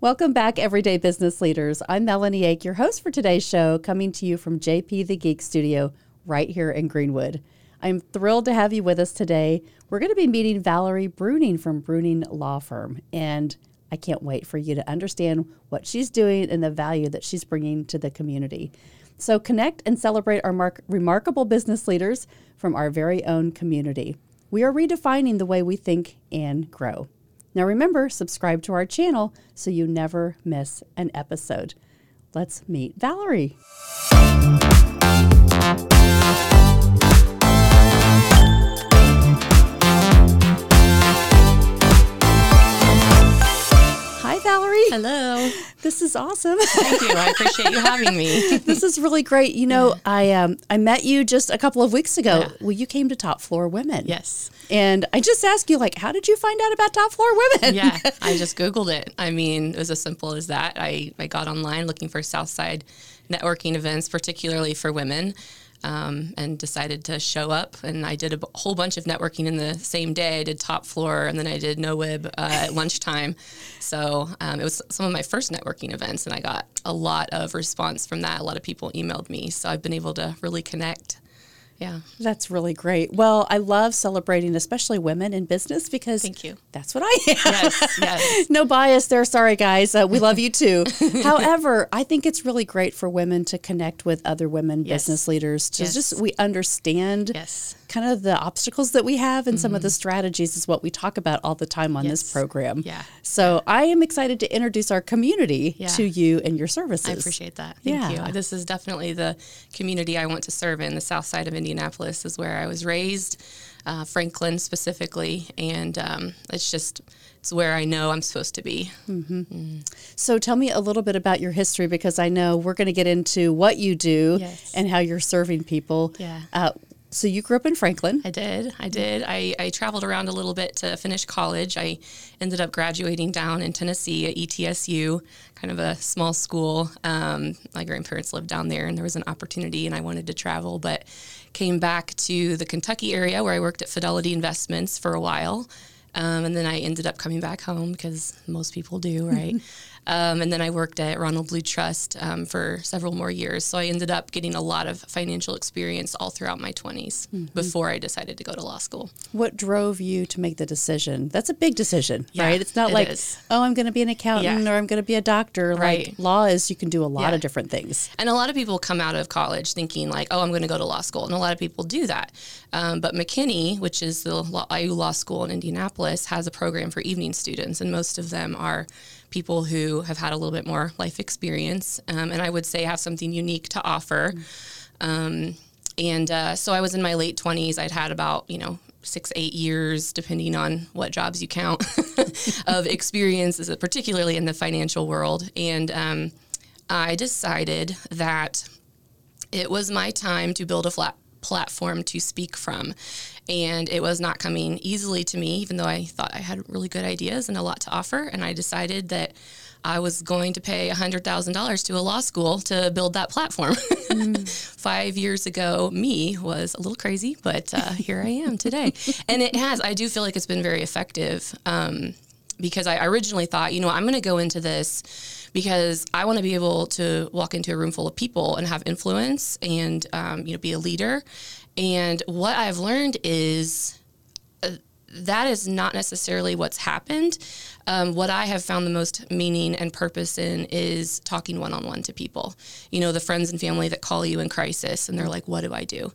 Welcome back, everyday business leaders. I'm Melanie Ake, your host for today's show, coming to you from JP the Geek Studio right here in Greenwood. I'm thrilled to have you with us today. We're going to be meeting Valarie Brunning from Brunning Law Firm, and I can't wait for you to understand what she's doing and the value that she's bringing to the community. So, connect and celebrate our mar- remarkable business leaders from our very own community. We are redefining the way we think and grow. Now, remember, subscribe to our channel so you never miss an episode. Let's meet Valarie. Valarie. Hello. This is awesome. Thank you. I appreciate you having me. this is really great. You know, yeah. I um I met you just a couple of weeks ago. Yeah. Well, you came to Top Floor Women. Yes. And I just asked you, like, how did you find out about Top Floor Women? yeah, I just Googled it. I mean, it was as simple as that. I, I got online looking for Southside networking events, particularly for women um, and decided to show up. And I did a whole bunch of networking in the same day. I did top floor, and then I did NoWib uh, at lunchtime. So um, it was some of my first networking events, and I got a lot of response from that. A lot of people emailed me, so I've been able to really connect yeah. That's really great. Well, I love celebrating, especially women in business, because thank you. That's what I am. Yes, yes. no bias there. Sorry, guys. Uh, we love you too. However, I think it's really great for women to connect with other women yes. business leaders. To yes. just we understand yes. Kind of the obstacles that we have and mm-hmm. some of the mm-hmm. strategies is what we talk about all the time on yes. this program. Yeah. So I am excited to introduce our community yeah. to you and your services. I appreciate that. Thank yeah. you. This is definitely the community I want to serve in the South Side of Indianapolis is where I was raised, uh, Franklin specifically, and um, it's just it's where I know I'm supposed to be. Mm-hmm. Mm. So tell me a little bit about your history because I know we're going to get into what you do yes. and how you're serving people. Yeah. Uh, so you grew up in Franklin. I did. I did. I, I traveled around a little bit to finish college. I ended up graduating down in Tennessee at ETSU, kind of a small school. Um, my grandparents lived down there, and there was an opportunity, and I wanted to travel, but came back to the Kentucky area where I worked at Fidelity Investments for a while. Um, and then I ended up coming back home because most people do, right? Um, and then I worked at Ronald Blue Trust um, for several more years. So I ended up getting a lot of financial experience all throughout my 20s mm-hmm. before I decided to go to law school. What drove you to make the decision? That's a big decision, yeah, right? It's not it like, is. oh, I'm going to be an accountant yeah. or I'm going to be a doctor. Right. Like law is, you can do a lot yeah. of different things. And a lot of people come out of college thinking, like, oh, I'm going to go to law school. And a lot of people do that. Um, but McKinney, which is the law, IU Law School in Indianapolis, has a program for evening students, and most of them are people who have had a little bit more life experience, um, and I would say have something unique to offer. Um, and uh, so I was in my late 20s. I'd had about, you know, six, eight years, depending on what jobs you count, of experience, particularly in the financial world. And um, I decided that it was my time to build a flat platform to speak from. And it was not coming easily to me, even though I thought I had really good ideas and a lot to offer. And I decided that I was going to pay $100,000 to a law school to build that platform. Mm. Five years ago, me was a little crazy, but uh, here I am today. and it has, I do feel like it's been very effective um, because I originally thought, you know, I'm going to go into this because I want to be able to walk into a room full of people and have influence and, um, you know, be a leader. And what I've learned is that is not necessarily what's happened. Um, what I have found the most meaning and purpose in is talking one on one to people. You know, the friends and family that call you in crisis and they're like, What do I do?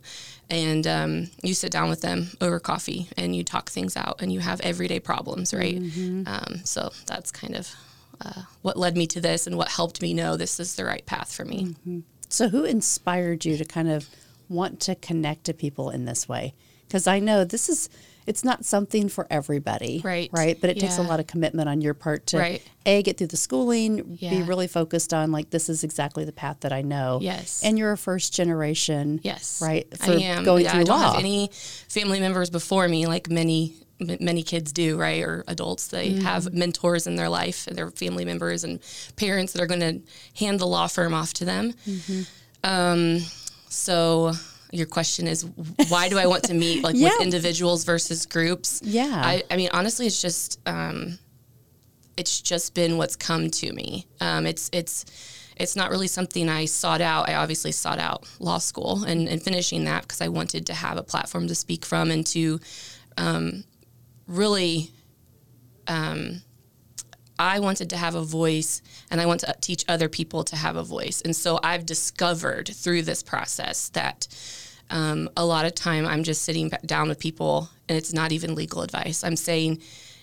And um, you sit down with them over coffee and you talk things out and you have everyday problems, right? Mm-hmm. Um, so that's kind of uh, what led me to this and what helped me know this is the right path for me. Mm-hmm. So, who inspired you to kind of want to connect to people in this way? Because I know this is it's not something for everybody, right? Right, but it yeah. takes a lot of commitment on your part to right. a get through the schooling, yeah. be really focused on like this is exactly the path that I know. Yes, and you're a first generation. Yes, right. For I am. Going yeah, through I don't law. have any family members before me, like many many kids do, right? Or adults, they mm-hmm. have mentors in their life, and their family members and parents that are going to hand the law firm off to them. Mm-hmm. Um, so your question is why do I want to meet like yeah. with individuals versus groups? Yeah. I, I mean, honestly, it's just um, it's just been what's come to me. Um, it's it's it's not really something I sought out. I obviously sought out law school and, and finishing that because I wanted to have a platform to speak from and to um, really. Um, I wanted to have a voice and I want to teach other people to have a voice. And so I've discovered through this process that um, a lot of time I'm just sitting down with people and it's not even legal advice. I'm saying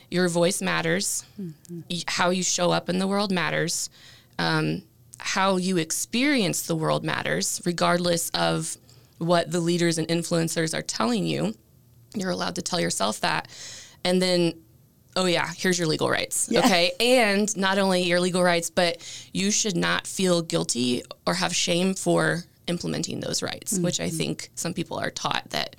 your voice matters, mm-hmm. how you show up in the world matters, um, how you experience the world matters, regardless of what the leaders and influencers are telling you. You're allowed to tell yourself that. And then oh yeah, here's your legal rights. Yeah. Okay. And not only your legal rights, but you should not feel guilty or have shame for implementing those rights, mm-hmm. which I think some people are taught that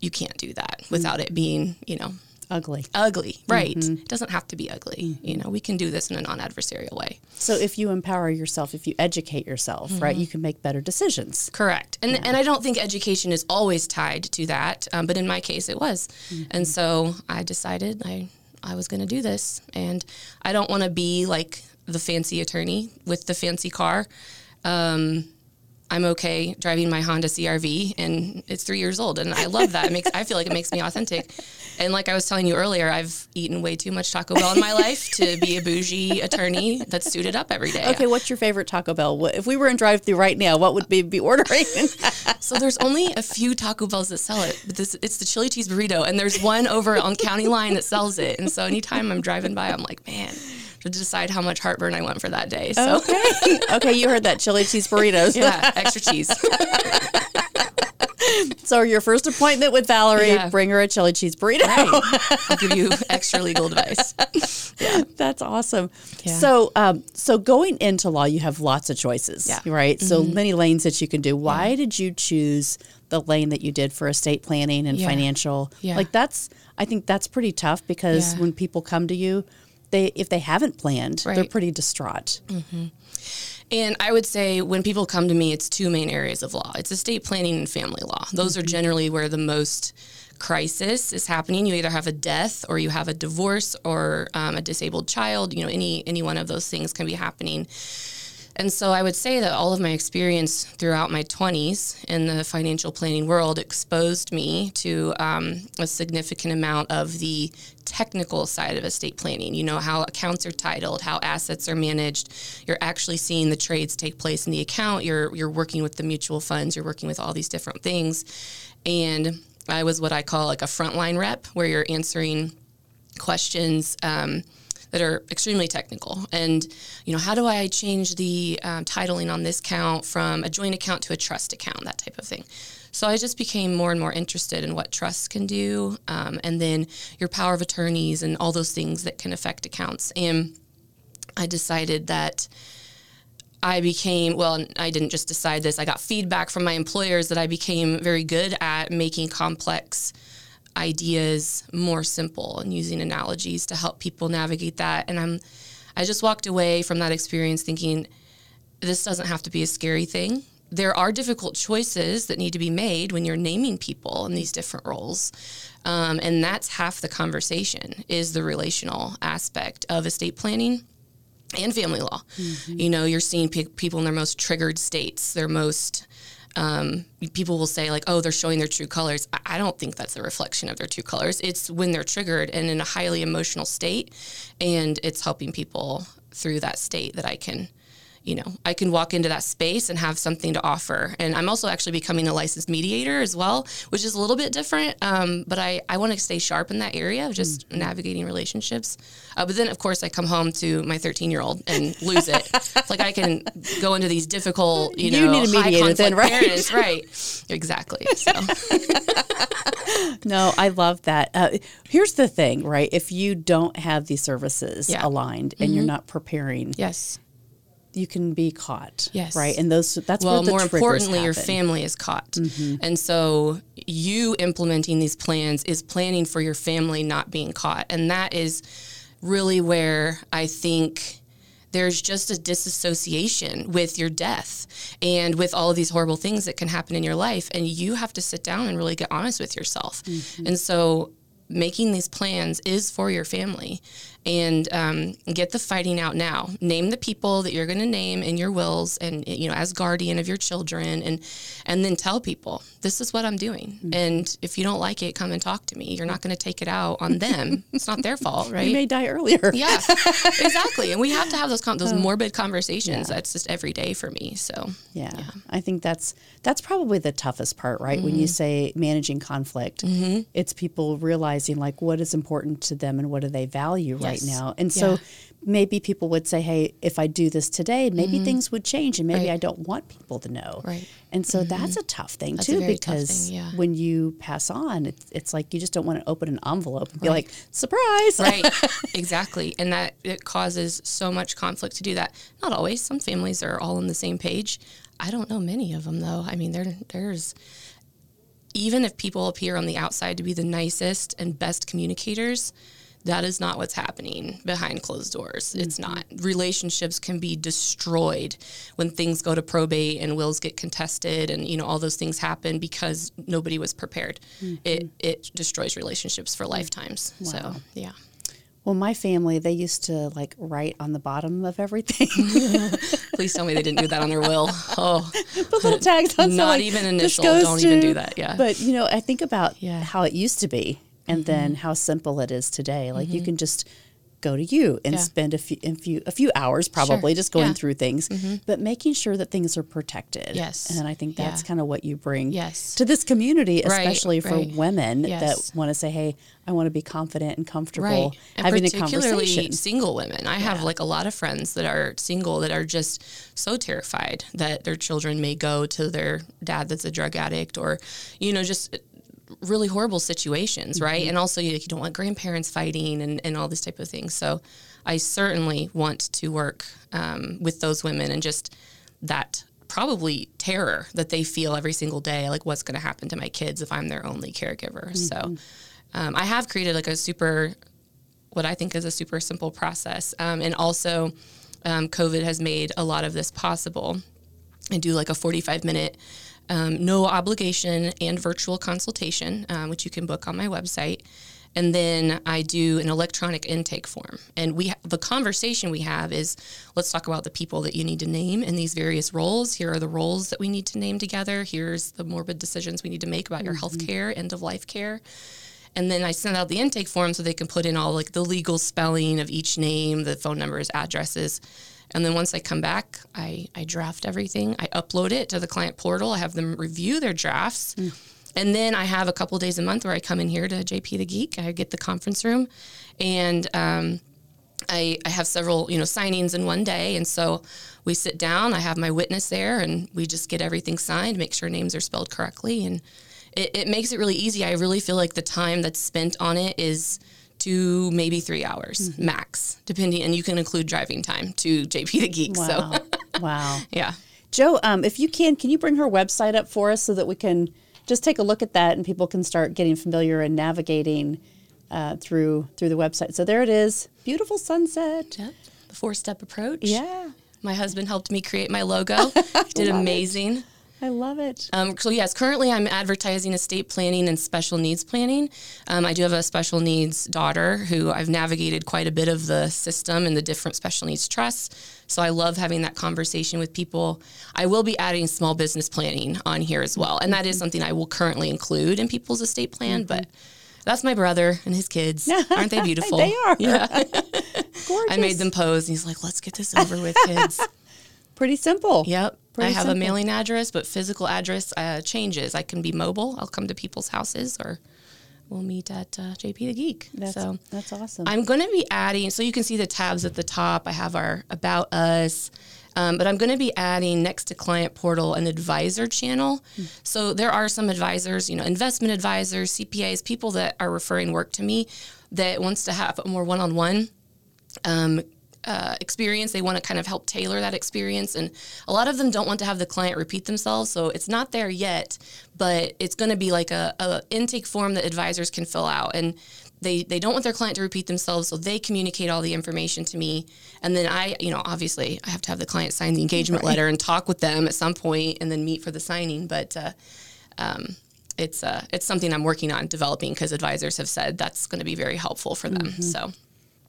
you can't do that without mm-hmm. it being, you know, ugly. Ugly, right. Mm-hmm. It doesn't have to be ugly. Mm-hmm. You know, we can do this in a non adversarial way. So if you empower yourself, if you educate yourself, mm-hmm. right, you can make better decisions. Correct. And, yeah. and I don't think education is always tied to that, um, but in my case, it was. Mm-hmm. And so I decided I I was going to do this. And I don't want to be like the fancy attorney with the fancy car. Um, I'm okay driving my Honda CRV and it's three years old and I love that. It makes I feel like it makes me authentic. And like I was telling you earlier, I've eaten way too much Taco Bell in my life to be a bougie attorney that's suited up every day. Okay, what's your favorite Taco Bell? If we were in drive through right now, what would we be ordering? so there's only a few Taco Bells that sell it, but this it's the chili cheese burrito and there's one over on County Line that sells it. And so anytime I'm driving by, I'm like, man, to decide how much heartburn I want for that day. So. Okay. okay, you heard that chili cheese burritos. yeah, extra cheese. so your first appointment with Valarie, yeah. bring her a chili cheese burrito. Right. I'll give you extra legal advice. Yeah, that's awesome. Yeah. So, um, so going into law, you have lots of choices, yeah. right? Mm-hmm. So many lanes that you can do. Why yeah. did you choose the lane that you did for estate planning and financial? Yeah. Like that's, I think that's pretty tough because when people come to you, they if they haven't planned, right. they're pretty distraught. Mm-hmm. And I would say when people come to me, it's two main areas of law. It's estate planning and family law. Those mm-hmm. are generally where the most crisis is happening. You either have a death or you have a divorce or um, a disabled child. You know, any any one of those things can be happening. And so I would say that all of my experience throughout my 20s in the financial planning world exposed me to um, a significant amount of the technical side of estate planning. You know, how accounts are titled, how assets are managed. You're actually seeing the trades take place in the account. You're, you're working with the mutual funds, you're working with all these different things. And I was what I call like a frontline rep, where you're answering questions. Um, that are extremely technical. And, you know, how do I change the um, titling on this account from a joint account to a trust account, that type of thing. So I just became more and more interested in what trusts can do, um, and then your power of attorneys and all those things that can affect accounts. And I decided that I became, well, I didn't just decide this, I got feedback from my employers that I became very good at making complex ideas more simple and using analogies to help people navigate that. And I'm, I just walked away from that experience thinking this doesn't have to be a scary thing. There are difficult choices that need to be made when you're naming people in these different roles. Um, and that's half the conversation is the relational aspect of estate planning and family law. Mm-hmm. You know, you're seeing pe- people in their most triggered states, their most um, people will say like, "Oh, they're showing their true colors." I don't think that's a reflection of their true colors. It's when they're triggered and in a highly emotional state, and it's helping people through that state that I can you know, I can walk into that space and have something to offer. And I'm also actually becoming a licensed mediator as well, which is a little bit different. Um, but I, I want to stay sharp in that area of just mm-hmm. navigating relationships. Uh, but then, of course, I come home to my 13 year old and lose it. it's like I can go into these difficult, you, you know, need a mediator then, right? Parents, right? Exactly. So. no, I love that. Uh, here's the thing, right? If you don't have these services yeah. aligned and mm-hmm. you're not preparing, yes, you can be caught. Yes. Right. And those that's well, more importantly, happen. your family is caught. Mm-hmm. And so you implementing these plans is planning for your family not being caught. And that is really where I think there's just a disassociation with your death and with all of these horrible things that can happen in your life. And you have to sit down and really get honest with yourself. Mm-hmm. And so making these plans is for your family and um, get the fighting out now. Name the people that you're going to name in your wills, and you know, as guardian of your children, and and then tell people this is what I'm doing. Mm-hmm. And if you don't like it, come and talk to me. You're not going to take it out on them. it's not their fault, right? You may die earlier. yeah, exactly. And we have to have those those morbid conversations. Yeah. That's just every day for me. So yeah. yeah. I think that's that's probably the toughest part, right? Mm-hmm. When you mm-hmm. say managing conflict, mm-hmm. it's people realizing like what is important to them and what do they value yes. Right now. And so yeah. maybe people would say, hey, if I do this today, maybe mm-hmm. things would change and maybe right. I don't want people to know. Right. And so mm-hmm. that's a tough thing that's too, because thing, yeah. when you pass on, it's, it's, like you just don't want to open an envelope and right. be like, surprise. Right. exactly. And that it causes so much conflict to do that. Not always. Some families are all on the same page. I don't know many of them though. I mean, there there's even if people appear on the outside to be the nicest and best communicators, that is not what's happening behind closed doors. Mm-hmm. It's not. Relationships can be destroyed when things go to probate and wills get contested and you know all those things happen because nobody was prepared. Mm-hmm. It it destroys relationships for lifetimes. Wow. So, yeah. Well, my family, they used to like write on the bottom of everything. Please tell me they didn't do that on their will. Oh, put little tags on. Not even initial. Don't to, even do that. Yeah. But you know, I think about yeah. how it used to be, and mm-hmm. then how simple it is today. Like mm-hmm. you can just go to you and yeah. spend a few, a few, a few hours probably sure. just going yeah. through things, mm-hmm. but making sure that things are protected. Yes. And I think that's yeah. kind of what you bring yes. to this community, especially right, for right. women yes. that want to say, hey, I want to be confident and comfortable right. and having particularly a conversation. Single women. I have like a lot of friends that are single that are just so terrified that their children may go to their dad that's a drug addict or, you know, just really horrible situations, right? Mm-hmm. And also, you, you, don't want grandparents fighting and, and all this type of thing. So, I certainly want to work um, with those women and just that probably terror that they feel every single day like, what's going to happen to my kids if I'm their only caregiver? Mm-hmm. So, um, I have created like a super, what I think is a super simple process. Um, and also, um, COVID has made a lot of this possible. I do like a 45 minute um, no obligation and virtual consultation, um, which you can book on my website. And then I do an electronic intake form. And we ha- the conversation we have is let's talk about the people that you need to name in these various roles. Here are the roles that we need to name together. Here's the morbid decisions we need to make about mm-hmm. your health care, end of life care. And then I send out the intake form so they can put in all like the legal spelling of each name, the phone numbers, addresses. And then once I come back, I, I draft everything. I upload it to the client portal. I have them review their drafts. Mm. And then I have a couple days a month where I come in here to JP the Geek. I get the conference room, and um, I, I have several you know signings in one day. And so we sit down. I have my witness there, and we just get everything signed, make sure names are spelled correctly, and it, it makes it really easy. I really feel like the time that's spent on it is to maybe three hours mm-hmm. max, depending, and you can include driving time to JP the Geek. Wow. So, wow. Yeah. Joe, um, if you can, can you bring her website up for us so that we can just take a look at that and people can start getting familiar and navigating uh, through through the website. So there it is, beautiful sunset. Yep. The four step approach. Yeah. My husband helped me create my logo. He did amazing. It. I love it. Um, so yes, currently I'm advertising estate planning and special needs planning. Um, I do have a special needs daughter who I've navigated quite a bit of the system and the different special needs trusts. So I love having that conversation with people. I will be adding small business planning on here as well, and that is something I will currently include in people's estate plan, mm-hmm. but. That's my brother and his kids. Aren't they beautiful? they are. Yeah. Gorgeous. I made them pose, and he's like, "Let's get this over with, kids." Pretty simple. Yep. Pretty I have simple. a mailing address, but physical address uh, changes. I can be mobile. I'll come to people's houses or we'll meet at uh, JP the Geek. That's, so that's awesome. I'm going to be adding, so you can see the tabs at the top. I have our About Us. Um, but I'm going to be adding next to Client Portal an advisor channel. Mm. So there are some advisors, you know, investment advisors, CPAs, people that are referring work to me that wants to have a more one-on-one um, uh, experience. They want to kind of help tailor that experience. And a lot of them don't want to have the client repeat themselves. So it's not there yet, but it's going to be like a, a, intake form that advisors can fill out. And they, they don't want their client to repeat themselves. So they communicate all the information to me. And then I, you know, obviously I have to have the client sign the engagement right. letter and talk with them at some point and then meet for the signing. But, uh, um, it's uh, it's something I'm working on developing because advisors have said that's going to be very helpful for them. Mm-hmm. So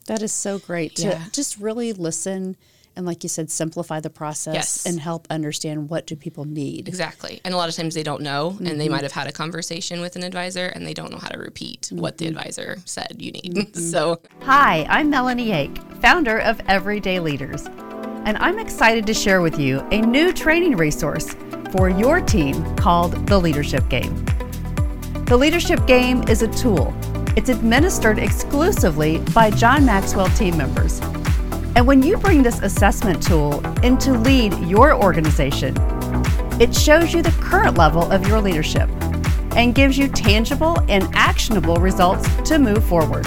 That is so great to Yeah. just really listen and, like you said, simplify the process Yes. and help understand what do people need. Exactly. And a lot of times they don't know, and Mm-hmm. they might have had a conversation with an advisor and they don't know how to repeat what Mm-hmm. the advisor said you need. so, Hi, I'm Melanie Ake, founder of Everyday Leaders, and I'm excited to share with you a new training resource for your team called the Leadership Game. The Leadership Game is a tool. It's administered exclusively by John Maxwell team members. And when you bring this assessment tool into lead your organization, it shows you the current level of your leadership and gives you tangible and actionable results to move forward.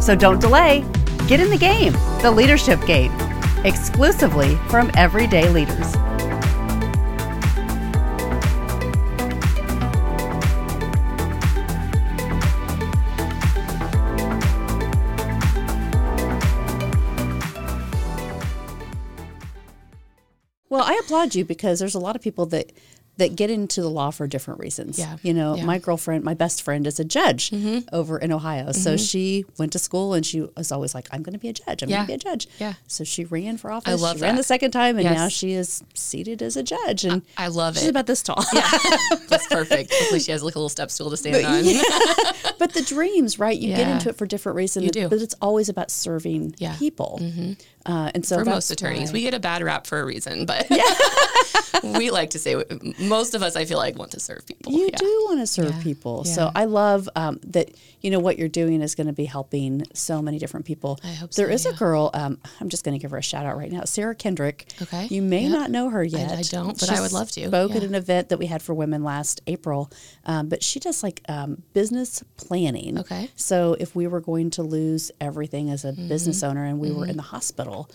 So don't delay. Get in the game, the leadership game, exclusively from everyday leaders. Applaud you because there's a lot of people that that get into the law for different reasons. Yeah. You know, Yeah. my girlfriend, my best friend is a judge Mm-hmm. over in Ohio. So she went to school and she was always like, I'm going to be a judge. I'm Yeah. going to be a judge. Yeah. So she ran for office. I love she ran the second time and Yes. now she is seated as a judge. And I love she's it. She's about this tall. Yeah. That's perfect. Hopefully, she has like a little step stool to stand on. but the dreams, right? You get into it for different reasons. You do. But it's always about serving Yeah. Mm-hmm. People. Uh, and so For most attorneys, why- we get a bad rap for a reason, but yeah. we like to say most of us, I feel like, want to serve people. You Yeah. do want to serve Yeah. people. Yeah. So I love um, that, you know, what you're doing is going to be helping so many different people. I hope There so, is a girl, um, I'm just going to give her a shout out right now, Sarah Kendrick. Okay. You may Yeah. not know her yet. I don't, but I would love to. spoke at an event that we had for women last April. Um, but she does like um, business planning. Okay. So if we were going to lose everything as a Mm-hmm. business owner and we were in the hospital,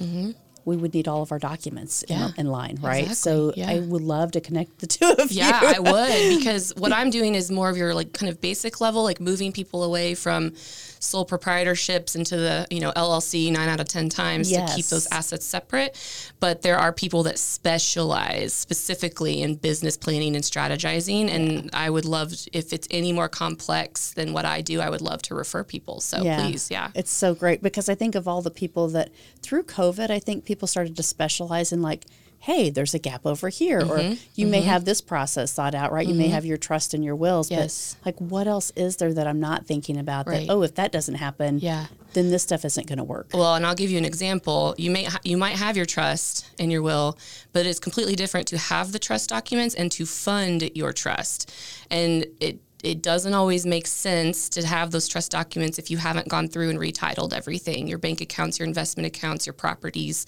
we would need all of our documents Yeah. in, in line, right? Exactly. So Yeah. I would love to connect the two of Yeah, you. Yeah, I would because what I'm doing is more of your like kind of basic level, like moving people away from sole proprietorships into the you know LLC nine out of ten times to keep those assets separate. But there are people that specialize specifically in business planning and strategizing, and I would love if it's any more complex than what I do, I would love to refer people. So please, yeah. It's so great because I think of all the people that through COVID, I think people started to specialize in like, hey, there's a gap over here. Or Mm-hmm. you may have this process thought out, right? You may have your trust and your wills. Yes. But like, what else is there that I'm not thinking about Right. that, oh, if that doesn't happen, Yeah. then this stuff isn't going to work. Well, and I'll give you an example. You may ha- you might have your trust and your will, but it's completely different to have the trust documents and to fund your trust. And it it doesn't always make sense to have those trust documents if you haven't gone through and retitled everything your bank accounts, your investment accounts, your properties.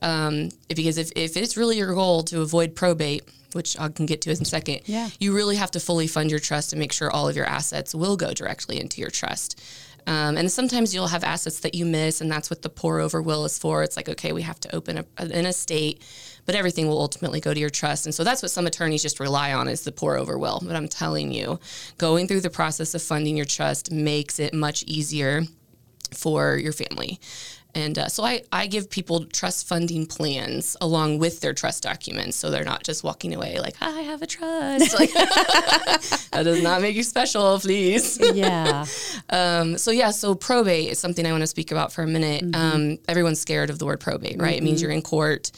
Um, because if, if it's really your goal to avoid probate, which I can get to in a second, Yeah. you really have to fully fund your trust and make sure all of your assets will go directly into your trust. Um, and sometimes you'll have assets that you miss, and that's what the pour over will is for. It's like, okay, we have to open a, an estate, but everything will ultimately go to your trust. And so that's what some attorneys just rely on is the pour over will. But I'm telling you, going through the process of funding your trust makes it much easier for your family. And uh, so I, I give people trust funding plans along with their trust documents. So they're not just walking away like, I have a trust. Like, that does not make you special, please. yeah. Um, so yeah, so probate is something I want to speak about for a minute. Mm-hmm. Um, everyone's scared of the word probate, right? It means you're in court.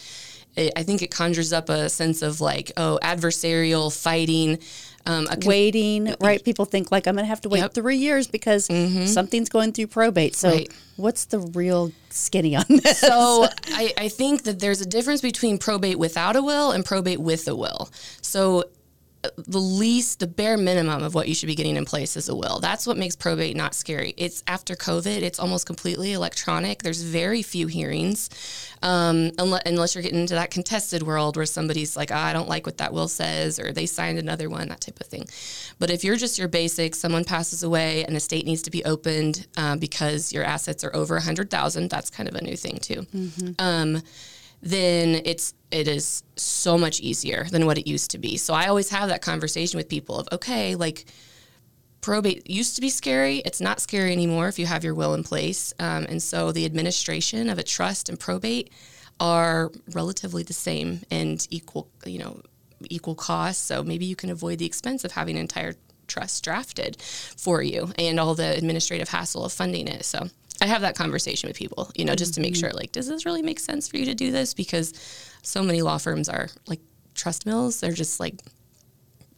It, I think it conjures up a sense of like, oh, adversarial fighting. Um, con- Waiting, right? People think like I'm going to have to wait Yep. three years because something's going through probate. So, Right. what's the real skinny on this? so I, I think that there's a difference between probate without a will and probate with a will. So the least, the bare minimum of what you should be getting in place is a will. That's what makes probate not scary. It's after COVID, it's almost completely electronic. There's very few hearings, um, unless, unless you're getting into that contested world where somebody's like, "Ah, I don't like what that will says, or they signed another one, that type of thing. But if you're just your basic, someone passes away, an estate needs to be opened um, because your assets are over a hundred thousand. That's kind of a new thing too. Um, then it's it is so much easier than what it used to be. So I always have that conversation with people of okay, like probate used to be scary. It's not scary anymore if you have your will in place. Um, and so the administration of a trust and probate are relatively the same and equal, you know, equal cost. So maybe you can avoid the expense of having an entire trust drafted for you and all the administrative hassle of funding it. So I have that conversation with people, you know, just to make Mm-hmm. sure, like, does this really make sense for you to do this? Because so many law firms are like trust mills. They're just like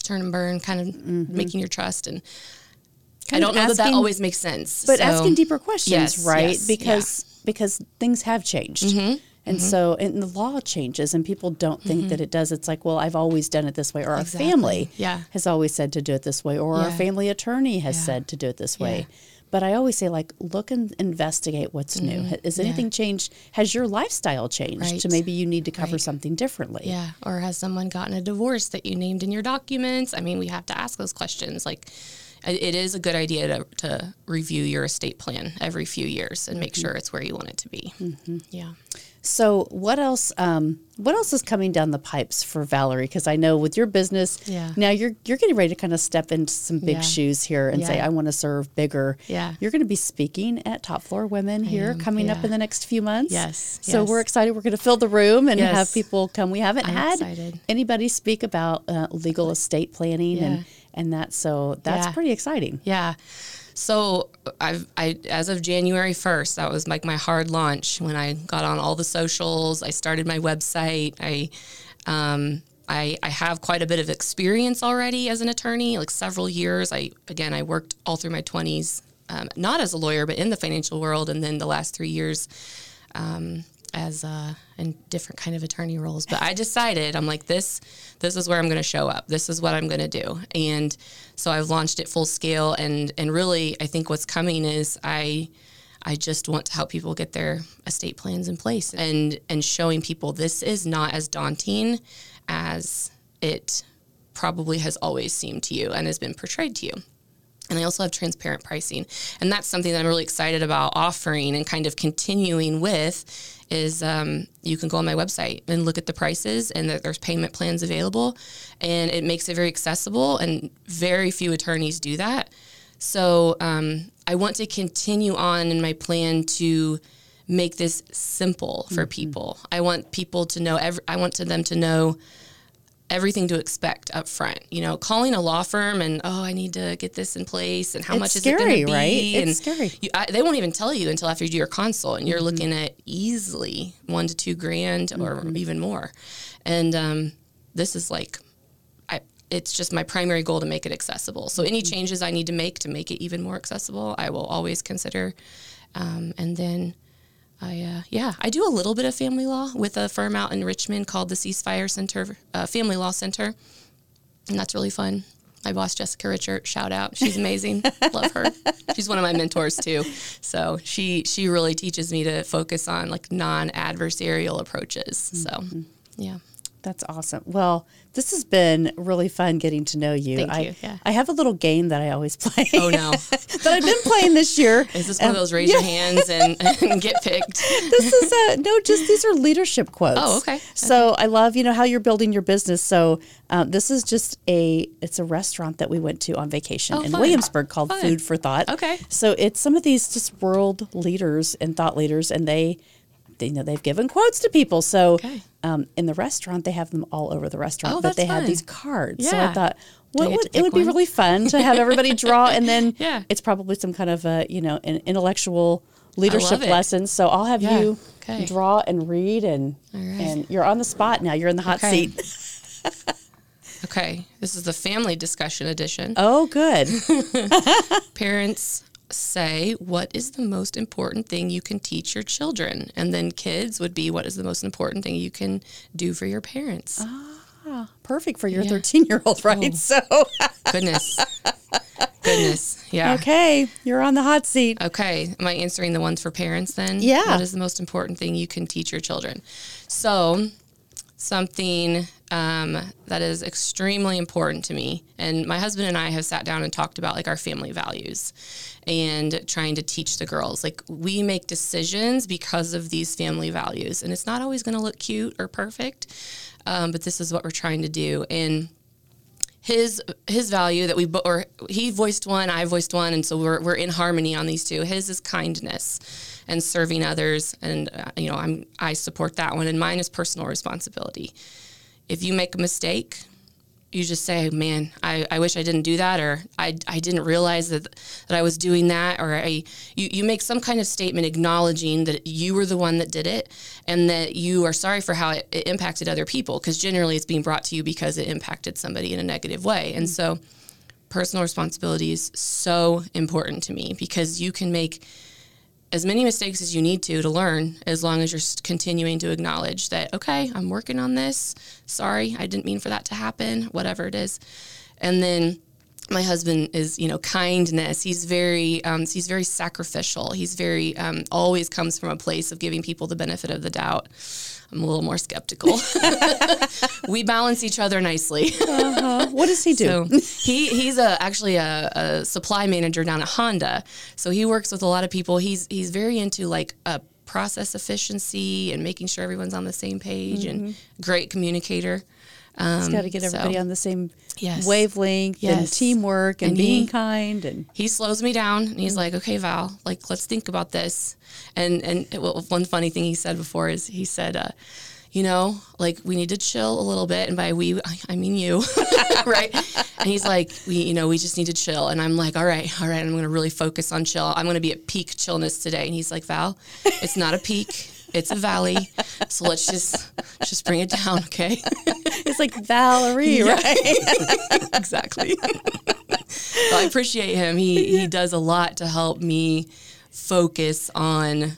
turn and burn, kind of making your trust. And I Mm-hmm. Kind of don't know that that always makes sense. but So- asking deeper questions, Yes, right? yes, because because things have changed. Mm-hmm. And so, and the law changes, and people don't think that it does. It's like, well, I've always done it this way, or our family Yeah. has always said to do it this way, or our family attorney has Yeah. said to do it this way. But I always say, like, look and investigate what's new. Has Mm-hmm. Yeah. anything changed? Has your lifestyle changed to Right. maybe you need to cover Right. something differently? Yeah. Or has someone gotten a divorce that you named in your documents? I mean, we have to ask those questions. Like, it is a good idea to, to review your estate plan every few years and Mm-hmm. make sure it's where you want it to be. Yeah. So what else? Um, what else is coming down the pipes for Valarie? Because I know with your business, Yeah. now you're you're getting ready to kind of step into some big Yeah. shoes here and say, I want to serve bigger. Yeah. You're going to be speaking at Top Floor Women here am, coming up in the next few months. Yes, So yes. we're excited. We're going to fill the room and have people come. We haven't I'm had excited. anybody speak about uh, legal estate planning and Yeah. And that. So that's Yeah. pretty exciting. Yeah. So I've I as of January first, that was like my hard launch when I got on all the socials. I started my website. I um I, I have quite a bit of experience already as an attorney, like several years. I again I worked all through my twenties, um, not as a lawyer, but in the financial world, and then the last three years um, as uh, in different kind of attorney roles. But I decided I'm like this. This is where I'm going to show up. This is what I'm going to do. And so I've launched it full scale. And and really, I think what's coming is I. I just want to help people get their estate plans in place and and showing people this is not as daunting as it probably has always seemed to you and has been portrayed to you. And I also have transparent pricing. And that's something that I'm really excited about offering and kind of continuing with is um, you can go on my website and look at the prices and that there's payment plans available. And it makes it very accessible and very few attorneys do that. So um, I want to continue on in my plan to make this simple for people. I want people to know, every, I want to them to know everything to expect up front. You know, calling a law firm and oh, I need to get this in place and how It's much is scary, it going to be? right? It's and scary. You, I, they won't even tell you until after you do your consult, and you're Mm-hmm. looking at easily one to two grand or Mm-hmm. even more. And um, this is like. I, it's just my primary goal to make it accessible. So any Mm-hmm. changes I need to make to make it even more accessible, I will always consider. Um, and then I, uh, yeah, I do a little bit of family law with a firm out in Richmond called the Ceasefire Center, uh, Family Law Center, and that's really fun. My boss Jessica Richard, shout out, she's amazing. Love her. She's one of my mentors too. So she she really teaches me to focus on like non-adversarial approaches. So, yeah. That's awesome. Well, this has been really fun getting to know you. Thank I, you, yeah. I have a little game that I always play. Oh no, that I've been playing this year. is this one of those raise your hands and, and get picked? this is a no, just these are leadership quotes. Oh, okay. So I love you know how you're building your business. So um, this is just a it's a restaurant that we went to on vacation Oh, in fun. Williamsburg called Fun. Food for Thought. Okay. So it's some of these just world leaders and thought leaders, and they. They, you know they've given quotes to people. So Okay. um, in the restaurant, they have them all over the restaurant, Oh, but they had fun. these cards. So I thought, what would it would be really fun to have everybody draw, and then Yeah. it's probably some kind of a you know an intellectual leadership it. lesson. So I'll have Yeah. you Okay. draw and read, and right. and you're on the spot now. You're in the hot Okay. seat. Okay, this is the family discussion edition. Oh, good. parents say what is the most important thing you can teach your children and then kids would be what is the most important thing you can do for your parents Ah, Perfect for your Yeah. 13 year old, right? So, goodness goodness yeah okay, you're on the hot seat. Okay, am I answering the ones for parents then? Yeah. What is the most important thing you can teach your children? So, something um, that is extremely important to me, and my husband and I have sat down and talked about like our family values and trying to teach the girls. Like, we make decisions because of these family values, and it's not always going to look cute or perfect, um, but this is what we're trying to do. And his his value that we or he voiced one, I voiced one, and so we're we're in harmony on these two. His is kindness and serving others, and uh, you know I'm I support that one, and mine is personal responsibility. If you make a mistake, you just say, man, I, I wish I didn't do that, or I, I didn't realize that, that I was doing that, or I, you, you make some kind of statement acknowledging that you were the one that did it and that you are sorry for how it, it impacted other people, because generally it's being brought to you because it impacted somebody in a negative way. And so personal responsibility is so important to me because you can make as many mistakes as you need to to learn as long as you're continuing to acknowledge that okay i'm working on this. Sorry i didn't mean for that to happen whatever it is. And then my husband is you know kindness. He's very um, he's very sacrificial. He's very um, always comes from a place of giving people the benefit of the doubt i'm a little more skeptical. We balance each other nicely. Uh-huh. what does he do? So he he's a actually a, a, supply manager down at honda. So he works with a lot of people. He's he's very into like a process efficiency and making sure everyone's on the same page mm-hmm. and great communicator um, He's got to get everybody so, on the same yes. wavelength yes. and teamwork and, and being he, kind. And he slows me down and he's like, "Okay, Val, like let's think about this." And and it, well, one funny thing he said before is he said. Uh, you know, like we need to chill a little bit. And by we, I mean you, right? And he's like, we, you know, we just need to chill. And I'm like, all right, all right, I'm going to really focus on chill. I'm going to be at peak chillness today. And he's like, Val, it's not a peak it's a valley. So let's just just bring it down, okay? It's like Valarie, yeah. right? exactly. I appreciate him. He he does a lot to help me focus on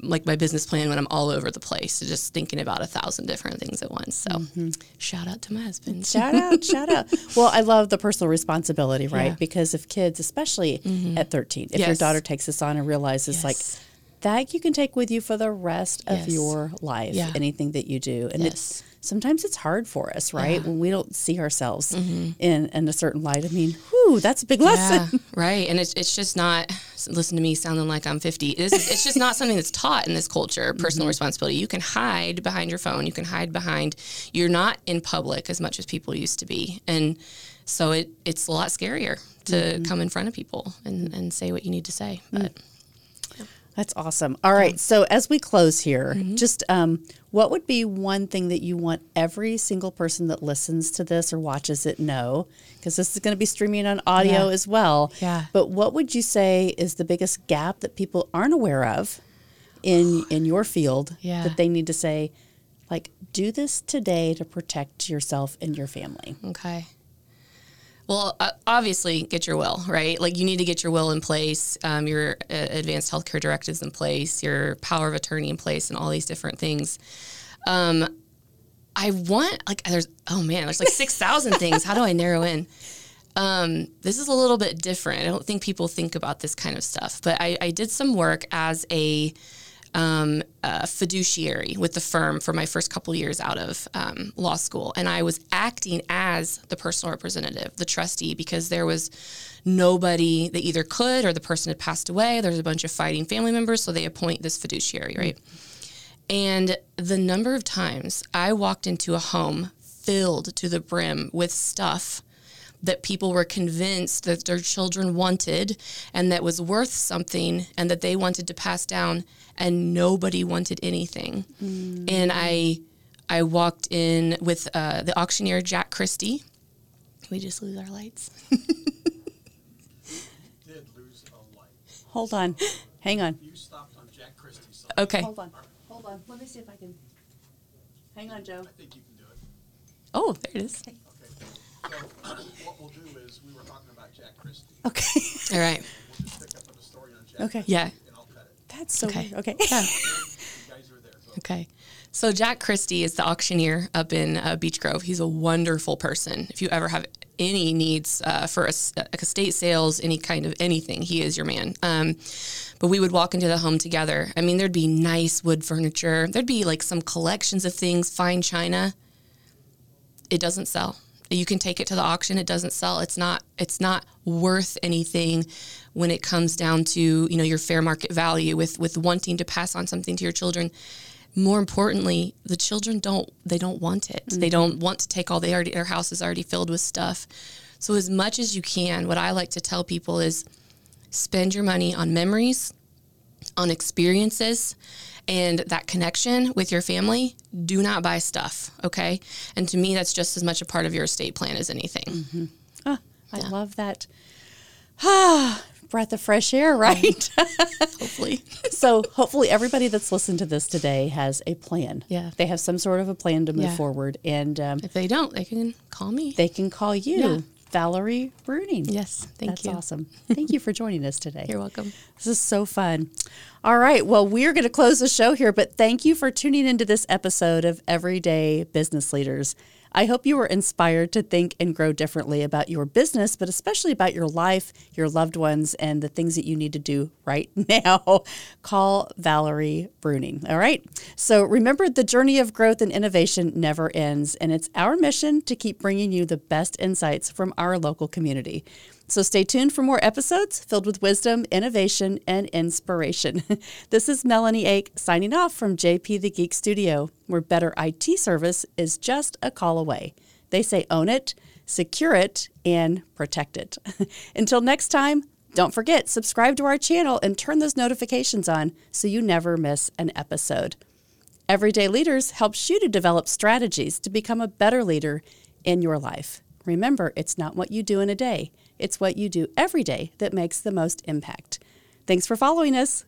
like my business plan when I'm all over the place, just thinking about a thousand different things at once. So, mm-hmm. shout out to my husband. Shout out, shout out. Well, I love the personal responsibility, right? Yeah. Because if kids, especially mm-hmm. at 13, if yes. your daughter takes this on and realizes yes. like that you can take with you for the rest yes. of your life. Yeah. Anything that you do, and yes. it's sometimes it's hard for us, right, yeah. when we don't see ourselves mm-hmm. in in a certain light. I mean, whew, that's a big lesson, yeah, right? And it's it's just not. Listen to me sounding like I'm 50. It's, it's just not something that's taught in this culture. Personal mm-hmm. responsibility. You can hide behind your phone. You can hide behind. You're not in public as much as people used to be, and so it it's a lot scarier to mm-hmm. come in front of people and, and say what you need to say. Mm. But that's awesome. All right. So as we close here, mm-hmm. just um, what would be one thing that you want every single person that listens to this or watches it know? Because this is going to be streaming on audio yeah. as well. Yeah. But what would you say is the biggest gap that people aren't aware of in in your field yeah. that they need to say, like, do this today to protect yourself and your family? Okay. Well, uh, obviously, get your will, right? Like, you need to get your will in place, um, your uh, advanced healthcare directives in place, your power of attorney in place, and all these different things. Um, I want, like, there's, oh man, there's like 6,000 things. How do I narrow in? Um, this is a little bit different. I don't think people think about this kind of stuff, but I, I did some work as a, um, a fiduciary with the firm for my first couple years out of um, law school, and I was acting as the personal representative, the trustee, because there was nobody that either could or the person had passed away. There's a bunch of fighting family members, so they appoint this fiduciary, right? And the number of times I walked into a home filled to the brim with stuff that people were convinced that their children wanted and that was worth something and that they wanted to pass down and nobody wanted anything. Mm. And I I walked in with uh, the auctioneer Jack Christie. we just lose our lights? did lose a light. Hold on. Hang on. You stopped on Jack Christie's. Okay. Hold on. Hold on. Let me see if I can. Hang on, Joe. I think you can do it. Oh, there it is. Okay. So what we'll do is we were talking about Jack Christie. Okay. All right. We'll just pick up on the story on Jack. Okay. Yeah. That's so okay. weird. Okay. Yeah. okay. So Jack Christie is the auctioneer up in uh, Beech Grove. He's a wonderful person. If you ever have any needs uh, for a, like estate sales, any kind of anything, he is your man. Um, but we would walk into the home together. I mean, there'd be nice wood furniture. There'd be like some collections of things, fine china. It doesn't sell you can take it to the auction. It doesn't sell. It's not it's not worth anything when it comes down to you know your fair market value with with wanting to pass on something to your children. More importantly the children don't they don't want it. Mm-hmm. they don't want to take all they already their house is already filled with stuff. So as much as you can what i like to tell people is spend your money on memories on experiences and that connection with your family, do not buy stuff. Okay. And to me, that's just as much a part of your estate plan as anything. Ah, I love that. Ah, breath of fresh air, right? Hopefully. so hopefully everybody that's listened to this today has a plan. Yeah. They have some sort of a plan to move Yeah. forward and um, if they don't, they can call me. they can call you, Yeah. Valarie Brunning. yes. Thank That's you. awesome. Thank you for joining us today. You're welcome. This is so fun. All right. Well, we're going to close the show here, but thank you for tuning into this episode of Everyday Business Leaders. I hope you were inspired to think and grow differently about your business, but especially about your life, your loved ones, and the things that you need to do right now. Call Valarie Brunning. All right. So remember, the journey of growth and innovation never ends, and it's our mission to keep bringing you the best insights from our local community. So stay tuned for more episodes filled with wisdom, innovation, and inspiration. this is Melanie Ake signing off from JP the Geek Studio, where better IT service is just a call away. They say own it, secure it, and protect it. Until next time, don't forget, subscribe to our channel and turn those notifications on so you never miss an episode. Everyday Leaders helps you to develop strategies to become a better leader in your life. Remember, it's not what you do in a day, it's what you do every day that makes the most impact. Thanks for following us.